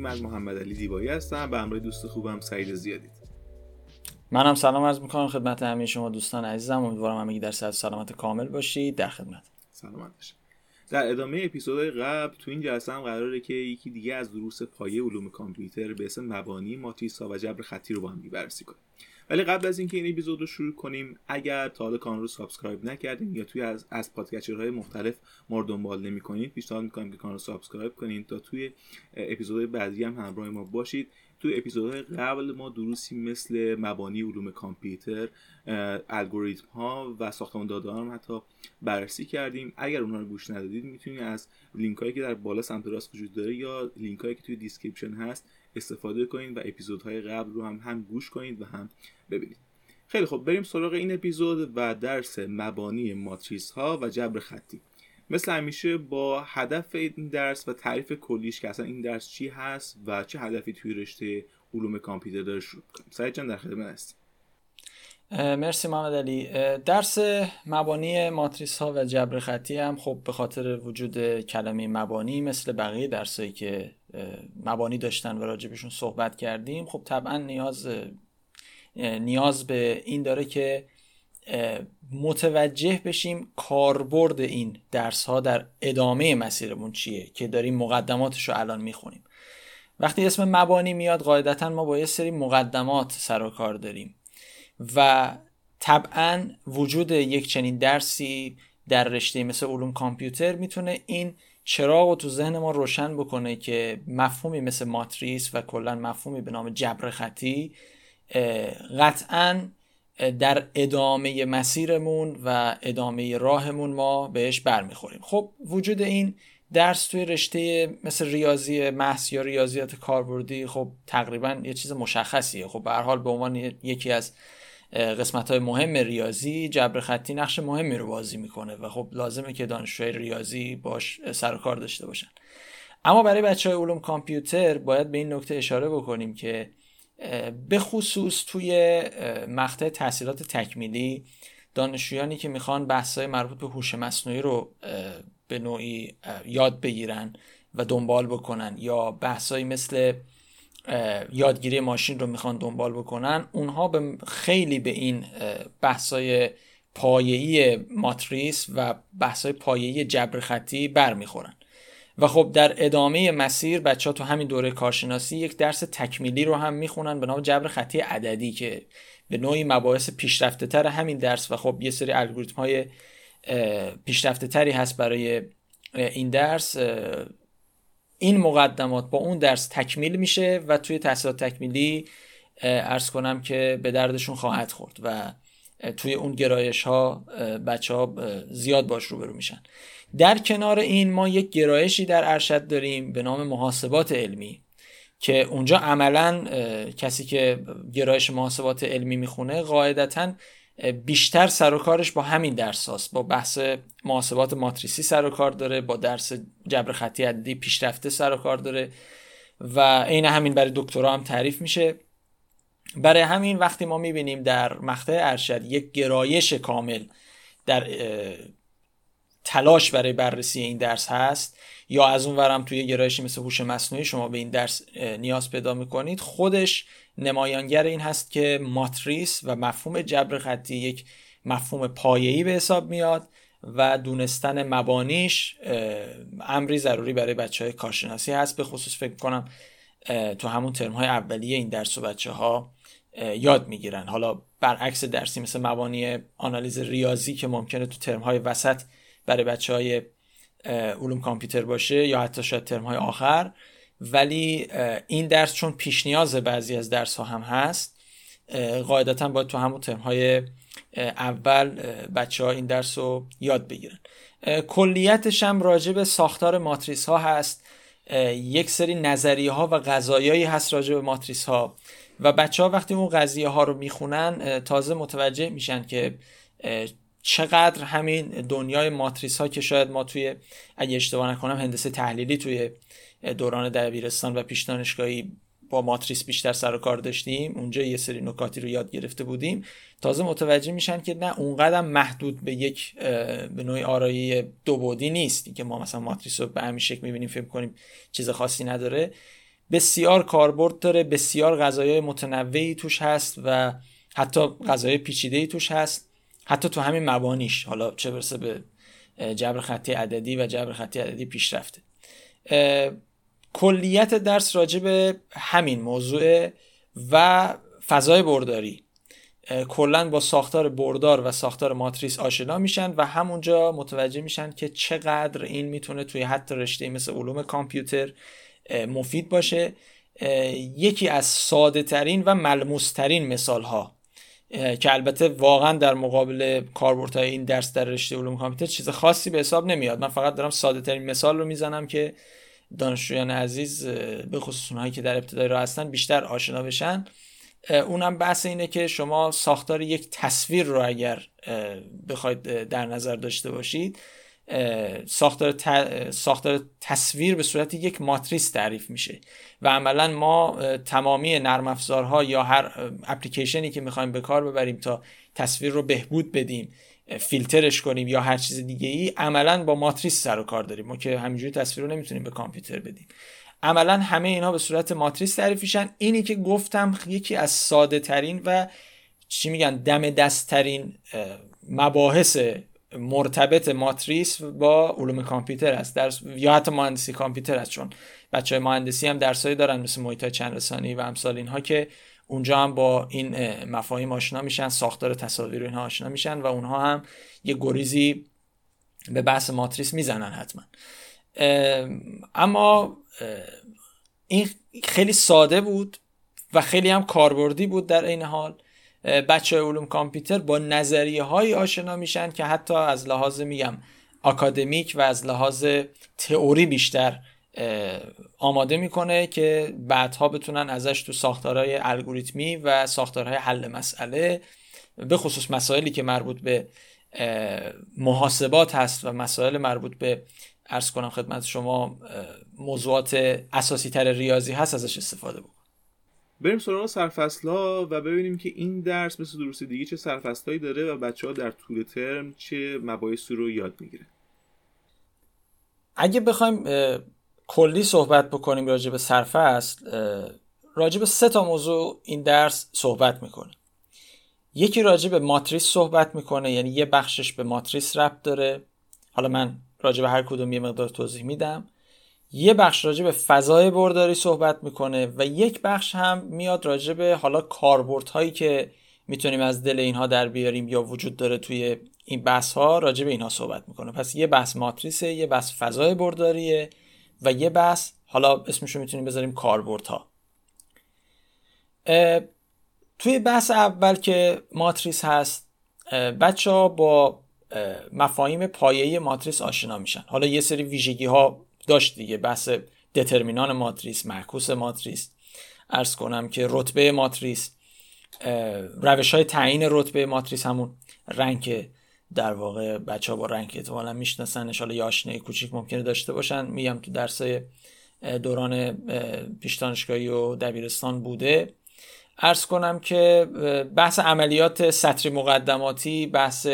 من محمد علی دیبایی هستم به همراه دوست خوبم سعید زیادید. منم سلام عرض می‌کنم خدمت همه شما دوستان عزیزم. امیدوارم همگی در صحت سلامت کامل باشید. در خدمت. سلامت باشید. در ادامه اپیزودهای قبل تو این جلسه هم قراره که یکی دیگه از دروس پایه علوم کامپیوتر به اسم مبانی ماتریس و جبر خطی رو با هم بررسی کنیم. ولی قبل از اینکه این اپیزود رو شروع کنیم اگر تا حالا کانال رو subscribe نکردین یا توی از از podcaster های مختلف ما رو دنبال نمی‌کنید پیشنهاد می‌کنم که کانال رو subscribe کنید تا توی اپیزودهای بعدی هم همراه ما باشید. توی اپیزودهای قبل ما دروسی مثل مبانی علوم کامپیوتر الگوریتم ها و ساختمان داده هم حتی بررسی کردیم. اگر اونها رو گوش ندادید می‌تونید از لینک هایی که در بالا سمت راست وجود داره یا لینک هایی که توی description هست استفاده کنید و اپیزودهای قبل رو هم هم گوش کنید و هم ببینید. خیلی خب بریم سراغ این اپیزود و درس مبانی ماتریس ها و جبر خطی. مثل همیشه با هدف این درس و تعریف کلیش که اصلا این درس چی هست و چه هدفی توی رشته علوم کامپیوتر داره شروع کنیم. سعید جان در خدمت هستیم مرسی محمد علی. درس مبانی ماتریس ها و جبر خطی هم خب به خاطر وجود کلمه مبانی مثل بقیه درسایی که مبانی داشتن و راجبشون صحبت کردیم. خب طبعا نیاز نیاز به این داره که متوجه بشیم کاربرد این درس ها در ادامه مسیرمون چیه که داریم مقدماتش رو الان می‌خونیم. وقتی اسم مبانی میاد قاعدتا ما با یه سری مقدمات سر و کار داریم و طبعا وجود یک چنین درسی در رشته مثل علوم کامپیوتر می‌تونه این چراغ رو تو ذهن ما روشن بکنه که مفهومی مثل ماتریس و کلا مفهومی به نام جبر خطی قطعا در ادامه مسیرمون و ادامه راهمون ما بهش برمیخوریم. خب وجود این درس توی رشته مثل ریاضی محض یا ریاضیات کاربردی خب تقریبا یه چیز مشخصیه. خب به حال به عنوان یکی از قسمت های مهم ریاضی جبر خطی نقش مهمی رو بازی می‌کنه و خب لازمه که دانشجوی ریاضی باش سر کار داشته باشن. اما برای بچه های علوم کامپیوتر باید به این نکته اشاره بکنیم که به خصوص توی مقطع تحصیلات تکمیلی دانشجویانی که می‌خوان بحثای مربوط به هوش مصنوعی رو به نوعی یاد بگیرن و دنبال بکنن یا بحثایی مثل یادگیری ماشین رو می‌خوان دنبال بکنن. اونها به خیلی به این بحثای پایه‌ای ماتریس و بحثای پایه‌ای جبر خطی برمیخورن. و خب در ادامه مسیر بچه ها تو همین دوره کارشناسی یک درس تکمیلی رو هم می‌خونن به نام جبر خطی عددی که به نوعی مباحث پیشرفته تر همین درس و خب یه سری الگوریتم های پیشرفته تری هست برای این درس. این مقدمات با اون درس تکمیل میشه و توی تحصیلات تکمیلی ارز کنم که به دردشون خواهد خورد و توی اون گرایش ها بچه ها زیاد باش روبرو میشن. در کنار این ما یک گرایشی در ارشد داریم به نام محاسبات علمی که اونجا عملا کسی که گرایش محاسبات علمی می‌خونه قاعدتا بیشتر سر و کارش با همین درس هاست. با بحث محاسبات ماتریسی سر و کار داره با درس جبر خطی عددی پیشرفته سر و کار داره و عین همین برای دکترا هم تعریف میشه. برای همین وقتی ما می‌بینیم در مقطع ارشد یک گرایش کامل در تلاش برای بررسی این درس هست یا از اون ورم توی گرایشی مثل هوش مصنوعی شما به این درس نیاز پیدا می‌کنید خودش نمایانگر این هست که ماتریس و مفهوم جبر خطی یک مفهوم پایه‌ای به حساب میاد و دونستن مبانیش امری ضروری برای بچه های کارشناسی هست. به خصوص فکر کنم تو همون ترم های اولیه این درس و بچه ها یاد می‌گیرن. حالا برعکس درسی مثل مبانی آنالیز ریاضی که ممکنه تو ترم های وسط برای بچه های علوم کامپیوتر باشه یا حتی شاید ترم های آخر ولی این درس چون پیش نیاز بعضی از درس ها هم هست قاعدتا باید تو همون ترم های اول بچه ها این درس رو یاد بگیرن. کلیتش هم راجع به ساختار ماتریس ها هست یک سری نظریه ها و غذایایی هست راجع به ماتریس ها و بچه ها وقتی اون قضیه ها رو می‌خونن تازه متوجه میشن که چقدر همین دنیای ماتریس ها که شاید ما توی اگه اشتباه نکنم هندسه تحلیلی توی دوران دبیرستان و پیش دانشگاهی با ماتریس بیشتر سر و کار داشتیم. اونجا یه سری نکاتی رو یاد گرفته بودیم. تازه متوجه میشن که نه اونقدر محدود به یک به نوعی آرایی دو بودی نیست. که ما مثلا ماتریس رو به همین شکل می‌بینیم فکر کنیم چیز خاصی نداره. بسیار کاربرد داره بسیار غذایای متنوعی توش هست و حتی غذای پیچیده توش هست. حتی تو همین مبانیش. حالا چه برسه به جبر خطی عددی و جبر خطی عددی پیشرفته. کلیت درس راجع به همین موضوع و فضای برداری. کلا با ساختار بردار و ساختار ماتریس آشنا میشن و همونجا متوجه میشن که چقدر این می‌تونه توی حتی رشته مثل علوم کامپیوتر مفید باشه. یکی از ساده ترین و ملموس ترین مثال ها که البته واقعا در مقابل کاربردهای این درس در رشته علوم کامپیوتر چیز خاصی به حساب نمیاد. من فقط دارم ساده ترین مثال رو می‌زنم که دانشجویان عزیز به خصوص اونهایی که در ابتدای راه هستن بیشتر آشنا بشن. اونم بحث اینه که شما ساختار یک تصویر رو اگر بخواید در نظر داشته باشید ساختار, ساختار تصویر به صورت یک ماتریس تعریف میشه و عملا ما تمامی نرم افزارها یا هر اپلیکیشنی که می‌خوایم به کار ببریم تا تصویر رو بهبود بدیم فیلترش کنیم یا هر چیز دیگه ای عملا با ماتریس سر و کار داریم. ما که همینجوری تصویر رو نمی‌تونیم به کامپیوتر بدیم. عملا همه اینا به صورت ماتریس تعریفیشن اینی که گفتم یکی از ساده ترین و چی میگن دم دست ترین مباحث مرتبط ماتریس با علوم کامپیوتر است. درس یا حتی مهندسی کامپیوتر است چون بچه های مهندسی هم درسایی دارن مثل محیط چند رسانی و امثال اینها که اونجا هم با این مفاهیم آشنا میشن ساختار تصاویر اینها آشنا میشن و اونها هم یه گریزی به بحث ماتریس می‌زنن حتما. اما این خیلی ساده بود و خیلی هم کاربردی بود در این حال. بچه علوم کامپیوتر با نظریه های آشنا میشن که حتی از لحاظ میگم اکادمیک و از لحاظ تئوری بیشتر آماده می‌کنه که بعدها بتونن ازش تو ساختارهای الگوریتمی و ساختارهای حل مسئله به خصوص مسائلی که مربوط به محاسبات هست و مسائل مربوط به ارز کنم خدمت شما موضوعات اساسی تر ریاضی هست ازش استفاده بکن بریم سراغ سرفصلا و ببینیم که این درس مثل دروس دیگه چه سرفصلایی داره و بچه ها در طول ترم چه مباحثی رو یاد می‌گیره اگه بخوایم کلی صحبت بکنیم راجع به سرفصل راجع به سه تا موضوع این درس صحبت می‌کنه یکی راجع به ماتریس صحبت می‌کنه یعنی یه بخشش به ماتریس ربط داره. حالا من راجع به هر کدوم یه مقدار توضیح میدم. یه بخش راجع به فضای برداری صحبت می‌کنه و یک بخش هم میاد راجع به حالا هایی که می‌تونیم از دل اینها در بیاریم یا وجود داره توی این بحث ها راجع به اینها صحبت می‌کنه. پس یه بحث ماتریسه یه بحث فضای برداریه. و یه بحث حالا اسمشو می‌تونیم بذاریم کاربردها توی بحث اول که ماتریس هست بچه ها با مفاهیم پایه ماتریس آشنا میشن. حالا یه سری ویژگی ها داشت دیگه بحث دترمینان ماتریس معکوس ماتریس. ارز کنم که رتبه ماتریس روش های تعیین رتبه ماتریس همون رنگ در واقع بچه ها با رنگ احتمالا میشناسنش. حالا آشنایی کوچیک ممکنه داشته باشن. میگم تو درس دوران پیشتانشگاهی و دبیرستان بوده. ارز کنم که بحث عملیات سطری مقدماتی بحث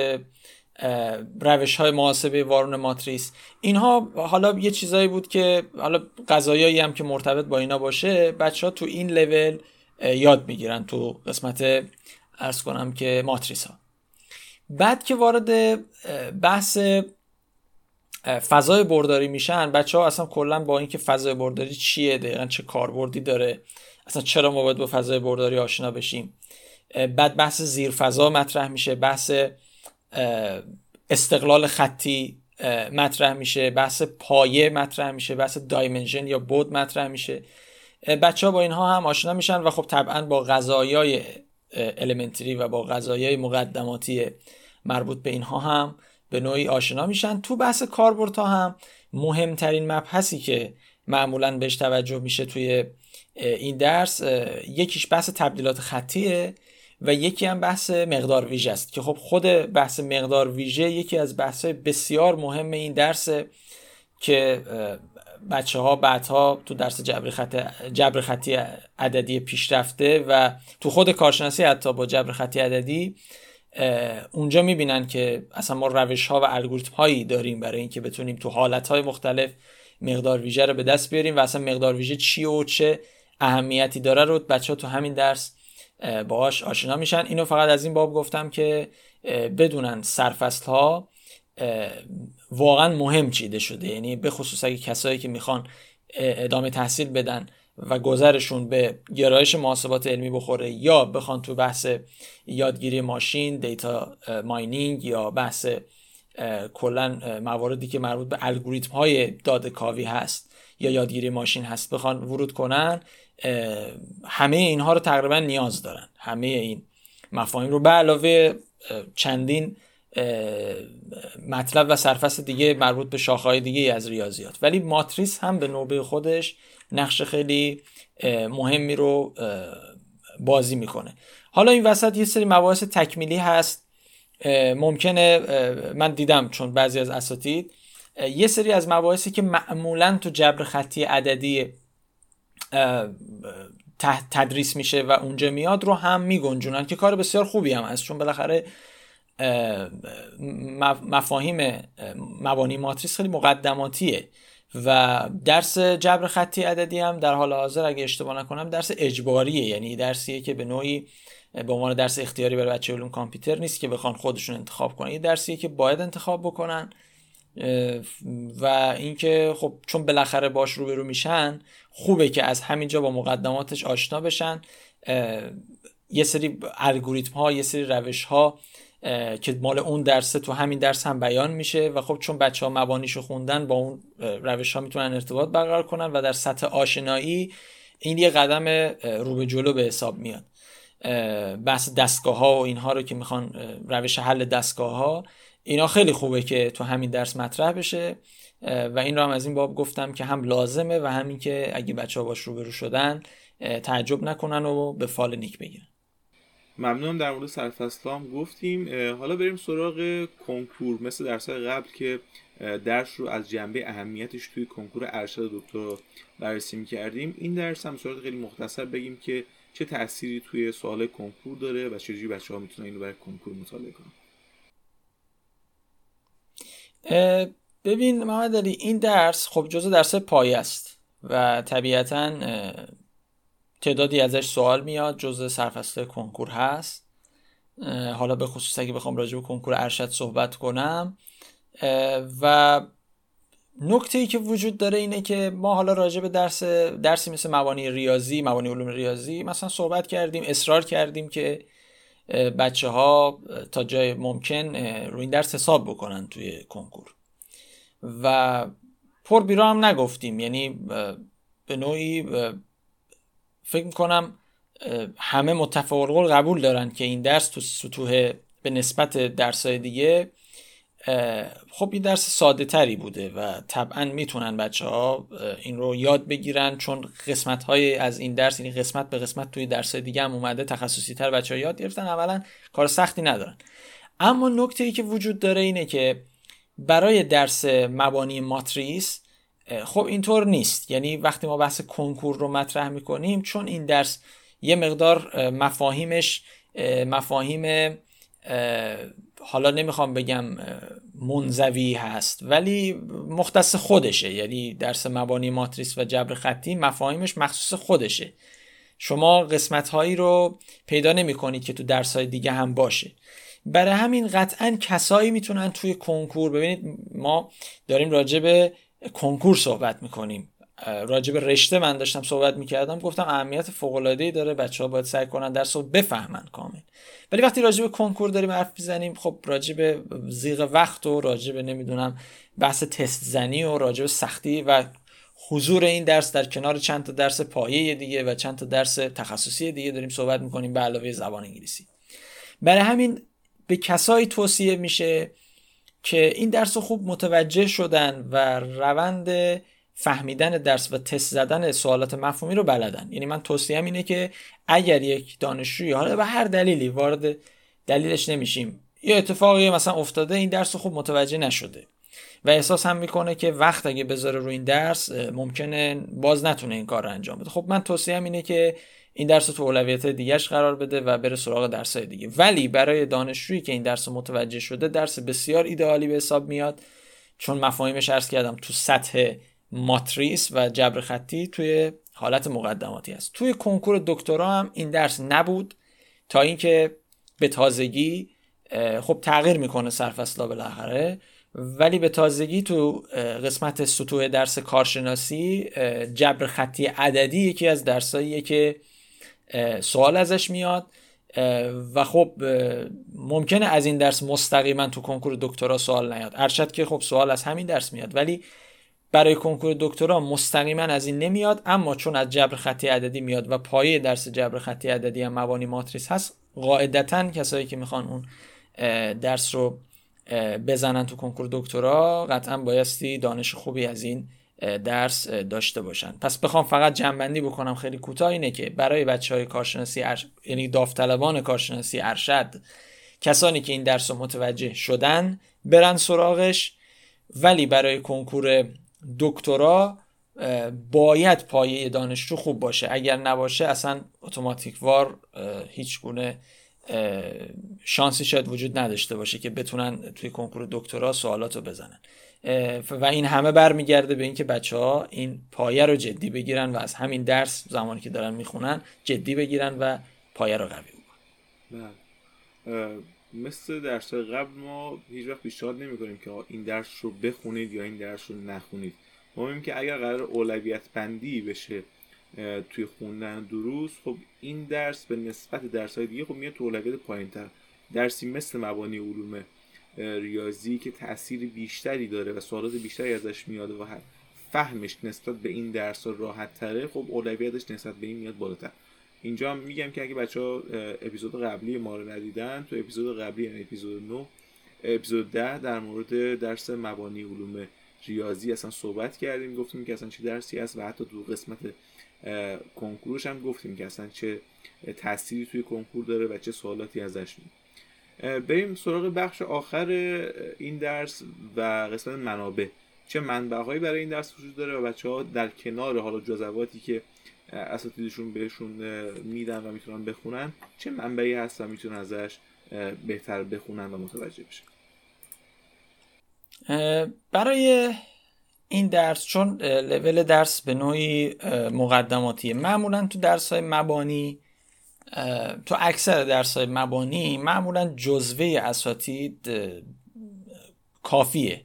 روش های محاسبه وارون ماتریس اینها حالا یه چیزایی بود که حالا قضایایی هم که مرتبط با اینا باشه بچه ها تو این لول یاد می‌گیرن تو قسمت ارز کنم که ماتریس ها بعد که وارد بحث فضای برداری میشن بچه ها اصلا کلا با اینکه فضای برداری چیه دقیقا چه کاربردی داره اصلا چرا ما باید با فضای برداری آشنا بشیم؟ بعد بحث زیر فضا مطرح میشه بحث استقلال خطی مطرح میشه بحث پایه مطرح میشه بحث دایمنژن یا بود مطرح میشه. بچه ها با اینها هم آشنا میشن و خب طبعا با غذایای المنتری و با غذایای مقدماتی مربوط به اینها هم به نوعی آشنا میشن. تو بحث کاربردها هم مهمترین مبحثی که معمولا بهش توجه میشه توی این درس یکیش بحث تبدیلات خطیه و یکی هم بحث مقدار ویژه است که خب خود بحث مقدار ویژه یکی از بحث بسیار مهم این درسه که بچه ها بعدها تو درس جبر, خط... جبر خطی عددی پیشرفته و تو خود کارشناسی حتی با جبر خطی عددی اونجا می‌بینن که اصلا ما روش ها و الگوریتم هایی داریم برای اینکه بتونیم تو حالت های مختلف مقدار ویژه رو به دست بیاریم و اصلا مقدار ویژه چی و چه اهمیتی داره رو بچه ها تو همین درس باهاش آشنا میشن. اینو فقط از این باب گفتم که بدونن سرفصل ها واقعا مهم چیده شده. یعنی به خصوص اگه کسایی که می‌خوان ادامه تحصیل بدن و گذرشون به گرایش محاسبات علمی بخوره یا بخوان تو بحث یادگیری ماشین دیتا ماینینگ یا بحث کلا مواردی که مربوط به الگوریتم های داده کاوی هست یا یادگیری ماشین هست بخوان ورود کنن همه اینها رو تقریبا نیاز دارن. همه این مفاهیم رو. به علاوه چندین مطلب و سرفصل دیگه مربوط به شاخه‌های دیگه از ریاضیات. ولی ماتریس هم به نوبه خودش نقش خیلی مهمی رو بازی می‌کنه. حالا این وسط یه سری مباحث تکمیلی هست. ممکنه من دیدم چون بعضی از اساتید. یه سری از مباحثی که معمولا تو جبر خطی عددی تدریس میشه و اونجا میاد رو هم میگنجونن که کار بسیار خوبی هم هست. چون بالاخره مفاهیم مبانی ماتریس خیلی مقدماتیه و درس جبر خطی عددی هم در حال حاضر اگه اشتباه نکنم درس اجباریه. یعنی درسیه که به نوعی به عنوان درس اختیاری برای بچه علوم کامپیوتر نیست که بخوان خودشون انتخاب کنن. یه درسیه که باید انتخاب بکنن و اینکه خب چون بالاخره باش روبرو میشن خوبه که از همینجا با مقدماتش آشنا بشن. یه سری الگوریتم ها یه سری روش ها که مال اون درسه تو همین درس هم بیان میشه و خب چون بچه ها مبانیشو خوندن با اون روش ها می‌تونن ارتباط برقرار کنن و در سطح آشنایی این یه قدم رو به جلو به حساب میاد. بحث دستگاه ها و اینها رو که می‌خوان روش حل دستگاه ها اینا خیلی خوبه که تو همین درس مطرح بشه. و این رو هم از این باب گفتم که هم لازمه و همین که اگه بچه ها باش روبرو شدن تعجب نکنن و به فال نیک بگیرن. ممنونم در مورد سرفصل هم گفتیم حالا بریم سراغ کنکور مثل درس قبل که درس رو از جنبه اهمیتش توی کنکور ارشد دکتر بررسی کردیم این درس هم صورت خیلی مختصر بگیم که چه تأثیری توی سوال کنکور داره و چجوری بچه ها می‌تونن اینو برای کنکور مطالعه کنن. ببین محمد علی این درس خب جزء درس پایه است و طبیعتا تعدادی ازش سوال میاد جزء سرفصل کنکور هست. حالا به خصوص اگه بخوام راجع به کنکور ارشد صحبت کنم. و نکته ای که وجود داره اینه که ما حالا راجع به درس درسی مثل مبانی ریاضی مبانی علوم ریاضی مثلا صحبت کردیم اصرار کردیم که بچه ها تا جای ممکن روی این درس حساب بکنن توی کنکور. و پر بیرا هم نگفتیم. یعنی به نوعی فکر می‌کنم همه متفق قبول دارن که این درس تو سطوح به نسبت درسای دیگه خب این درس ساده تری بوده و طبعا می‌تونن بچه ها این رو یاد بگیرن چون قسمت های از این درس یعنی قسمت به قسمت توی درس دیگه هم اومده تخصصی تر بچه ها یاد گرفتن اولا کار سختی ندارن. اما نکته ای که وجود داره اینه که برای درس مبانی ماتریس خب اینطور نیست. یعنی وقتی ما بحث کنکور رو مطرح می‌کنیم چون این درس یه مقدار مفاهیمش مفاهیم حالا نمی‌خوام بگم منزوی هست ولی مختص خودشه. یعنی درس مبانی ماتریس و جبر خطی مفاهیمش مخصوص خودشه. شما قسمت هایی رو پیدا نمی کنید که تو درس های دیگه هم باشه. برای همین قطعا کسایی می‌تونن توی کنکور ببینید ما داریم راجع به کنکور صحبت می‌کنیم. راجع به رشته من داشتم صحبت می‌کردم گفتم اهمیت العاده داره بچه ها باید سعی کنن درس رو بفهمن کامل. ولی وقتی راجع به کنکور داریم حرف می‌زنیم خب راجع به زیغ وقت و راجع به نمی‌دونم بحث تست زنی و راجع به سختی و حضور این درس در کنار چند تا درس پایه دیگه و چند تا درس تخصصی دیگه داریم صحبت می‌کنیم به علاوه زبان انگلیسی. برای همین به کسایی توصیه میشه که این درس رو خوب متوجه شدن و روند فهمیدن درس و تست زدن سوالات مفهومی رو بلدن. یعنی من توصیم اینه که اگر یک دانشجوی حالا به هر دلیلی وارد دلیلش نمیشیم یه اتفاقی مثلا افتاده این درس رو خوب متوجه نشده و احساس هم می‌کنه که وقت اگه بذاره روی این درس ممکنه باز نتونه این کار رو انجام بده. خب من توصیهم اینه که این درس رو تو اولویت دیگهش قرار بده و بره سراغ درسای دیگه. ولی برای دانشجویی که این درس متوجه شده درس بسیار ایدئالی به حساب میاد. چون مفاهیمش عرض کردم تو سطح ماتریس و جبر خطی توی حالت مقدماتی است توی کنکور دکترا هم این درس نبود تا اینکه به تازگی خب تغییر می‌کنه سرفصلا بالاخره. ولی به تازگی تو قسمت سطوح درس کارشناسی جبر خطی عددی یکی از درساییه که سوال ازش میاد. و خب ممکنه از این درس مستقیما تو کنکور دکترا سوال نیاد. ارشد که خب سوال از همین درس میاد ولی برای کنکور دکترا مستقیما از این نمیاد. اما چون از جبر خطی عددی میاد و پایه درس جبر خطی عددی هم مبانی ماتریس هست قاعدتا کسایی که می‌خوان اون درس رو بزنن تو کنکور دکترا قطعا بایستی دانش خوبی از این درس داشته باشن. پس بخوام فقط جنبندی بکنم خیلی کوتاه اینه که برای بچه های کارشناسی یعنی داوطلبان کارشناسی ارشد کسانی که این درس رو متوجه شدن برن سراغش. ولی برای کنکور دکترا باید پایه دانشجو خوب باشه. اگر نباشه اصلا اتوماتیک وار هیچ گونه شانسی شاید وجود نداشته باشه که بتونن توی کنکور دکترا سوالات رو بزنن. و این همه برمیگرده به اینکه بچه ها این پایه رو جدی بگیرن و از همین درس زمانی که دارن می‌خونن جدی بگیرن و پایه رو قوی بکنن. مثل درس قبل ما هیچ وقت پیشنهاد نمی کنیم که این درس رو بخونید یا این درس رو نخونید. ما میگیم که اگر قرار اولویت بندی بشه توی خوندن دروس خب این درس به نسبت درس های دیگه خب میاد تو اولویت پایین تر درسی مثل مبانی علوم ریاضی که تاثیر بیشتری داره و سوالات بیشتری ازش میاد و فهمش نسبت به این درس راحت تره خب اولویتش نسبت به این میاد بالاتر. اینجا هم میگم که اگه بچه ها اپیزود قبلی ما رو ندیدن تو اپیزود قبلی یعنی اپیزود 9 اپیزود 10 در مورد درس مبانی علوم ریاضی اصلا صحبت کردیم گفتیم که اصلا چه درسی هست و حتی تو قسمت کنکورش هم گفتیم که اصلا چه تأثیری توی کنکور داره و چه سوالاتی ازش میاد. بریم سراغ بخش آخر این درس و قسمت منابع. چه منبعهایی برای این درس وجود داره و بچه ها در کنار حالا جزواتی که اساتیدشون بهشون میدن و می‌تونن بخونن چه منبعی هست و می‌تونن ازش بهتر بخونن و متوجه بشن؟ برای این درس چون لول درس به نوعی مقدماتیه. معمولا تو درس های مبانی تو اکثر درس های مبانی معمولا جزوه اساتید کافیه.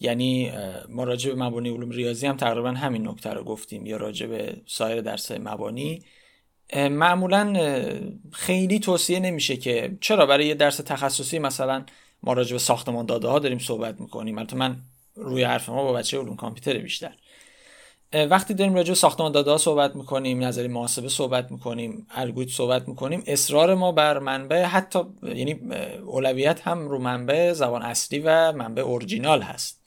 یعنی ما راجع به مبانی علوم ریاضی هم تقریبا همین نکته رو گفتیم یا راجع به سایر درس های مبانی معمولا خیلی توصیه نمیشه که چرا برای یه درس تخصصی مثلا ما راجع به ساختمان داده ها داریم صحبت می‌کنیم. البته من روی حرف ما با بچه علوم کامپیوتر بیشتر. وقتی داریم راجع ساختمان داده صحبت می‌کنیم نظری محاسبه صحبت می‌کنیم الگوریتم صحبت می‌کنیم اصرار ما بر منبع حتی یعنی اولویت هم رو منبع زبان اصلی و منبع اورجینال هست.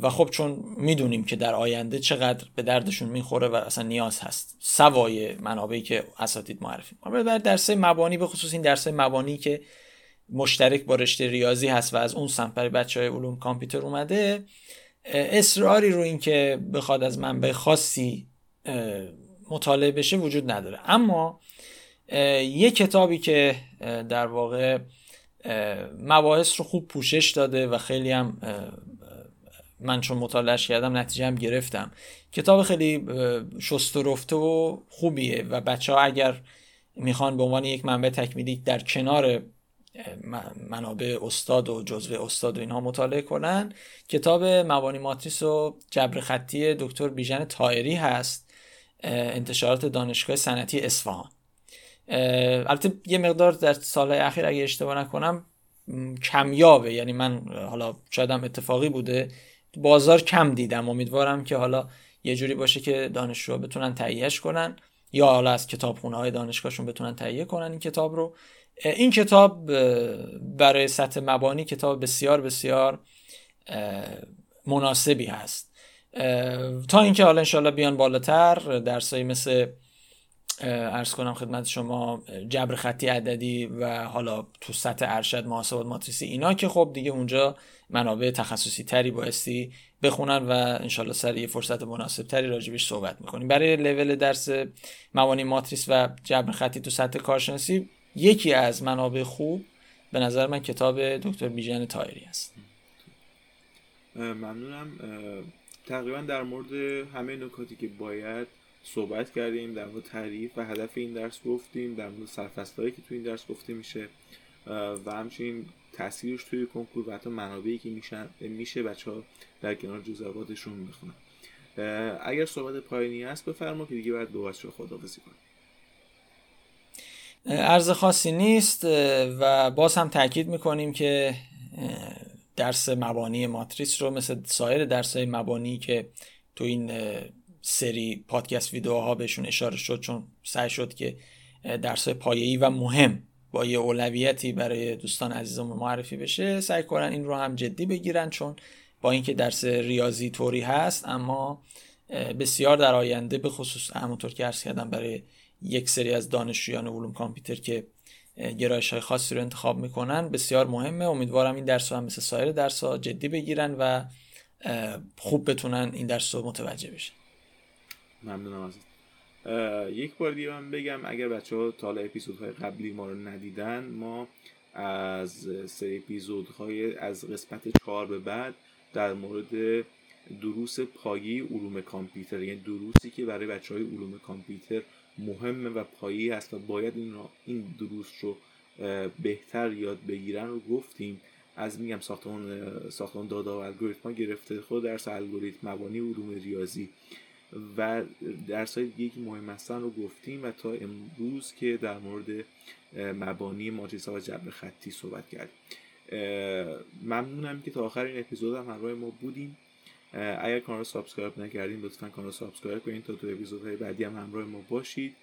و خب چون می‌دونیم که در آینده چقدر به دردشون می‌خوره و اصلا نیاز هست سوای منابعی که اساتید معرفی در درس مبانی به خصوص این درس مبانی که مشترک با رشته ریاضی هست و از اون سمت برای بچه های علوم کامپیوتر اومده اصراری رو اینکه بخواد از منبع خاصی مطالعه بشه وجود نداره. اما یه کتابی که در واقع مباحث رو خوب پوشش داده و خیلی هم من چون مطالعهش کردم نتیجه هم گرفتم. کتاب خیلی شست و رفته و خوبیه و بچه ها اگر می‌خوان به عنوان یک منبع تکمیلی در کنار منابع استاد و جزوه استاد و اینها مطالعه کنن. کتاب موانی ماتریس و جبر خطی دکتر بیژن تایری هست انتشارات دانشگاه صنعتی اصفهان. البته یه مقدار در سالهای اخیر اگه اشتباه نکنم کمیابه. یعنی من حالا شایدم اتفاقی بوده. بازار کم دیدم. امیدوارم که حالا یه جوری باشه که دانشجو بتونن تهیهش کنن یا حالا از کتابخونه های دانشگاهشون بتونن تهیه کنن این کتاب رو. این کتاب برای سطح مبانی کتاب بسیار بسیار مناسبی هست. تا اینکه حالا انشالله بیان بالاتر درسایی مثل ارز کنم خدمت شما جبر خطی عددی و حالا تو سطح ارشد محاسبات ماتریسی اینا که خب دیگه اونجا منابع تخصصی تری بایستی بخونن و انشالله سر یه فرصت مناسب تری راجبش صحبت می‌کنیم. برای لول درس موانی ماتریس و جبر خطی تو سطح کارشناسی یکی از منابع خوب به نظر من کتاب دکتر بیژن تایری است. ممنونم. تقریبا در مورد همه نکاتی که باید صحبت کردیم در مورد تعریف و هدف این درس گفتیم در مورد سرفصلهایی که توی این درس گفته میشه و همچنین تاثیرش توی کنکور و حتی منابعی که میشه بچه ها در کنار جزواتشون بخونن اگر صحبت پایینی هست بفرما که دیگه باید دو بچه خداحافظی کنیم. عرض خاصی نیست و باز هم تاکید می‌کنیم که درس مبانی ماتریس رو مثل سایر درس های مبانی که تو این سری پادکست ویدیوها بهشون اشاره شد چون سعی شد که درس پایه‌ای و مهم با یه اولویتی برای دوستان عزیزم معرفی بشه سعی کنن این رو هم جدی بگیرن چون با اینکه درس ریاضی طوری هست اما بسیار در آینده به خصوص همونطور که عرض کردم برای یک سری از دانشجویان علوم کامپیوتر که گرایش های خاصی رو انتخاب می‌کنن بسیار مهمه. امیدوارم این درس هم مثل سایر درس ها جدی بگیرن و خوب بتونن این درس رو متوجه بشن. ممنونم ازت یک بار دیگه من بگم اگر بچه ها تا اپیزودهای قبلی ما رو ندیدن ما از سری اپیزودهای از قسمت چهار به بعد در مورد دروس پایی علوم کامپیوتر یعنی دروسی که برای بچه های علوم کامپیوتر مهمه و پایه هست و باید این, این دروس رو بهتر یاد بگیرن رو گفتیم. از میگم ساختمان ساختمان داده و الگوریتم گرفته خود درس الگوریتم مبانی علوم ریاضی. و درس های دیگه که مهم هستن رو گفتیم و تا امروز که در مورد مبانی ماتریس و جبر خطی صحبت کردیم. ممنونم که تا آخر این اپیزود هم همراه ما بودین اگر کانال رو subscribe نکردین لطفا کانال subscribe کنید تا تو اپیزودهای بعدی هم همراه ما باشید.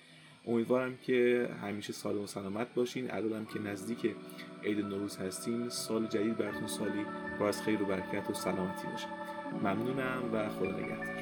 امیدوارم که همیشه سالم و سلامت باشین. الانم که نزدیک عید نوروز هستیم سال جدید براتون سالی با از خیر و برکت و سلامتی باشه. ممنونم و خدا نگهدار.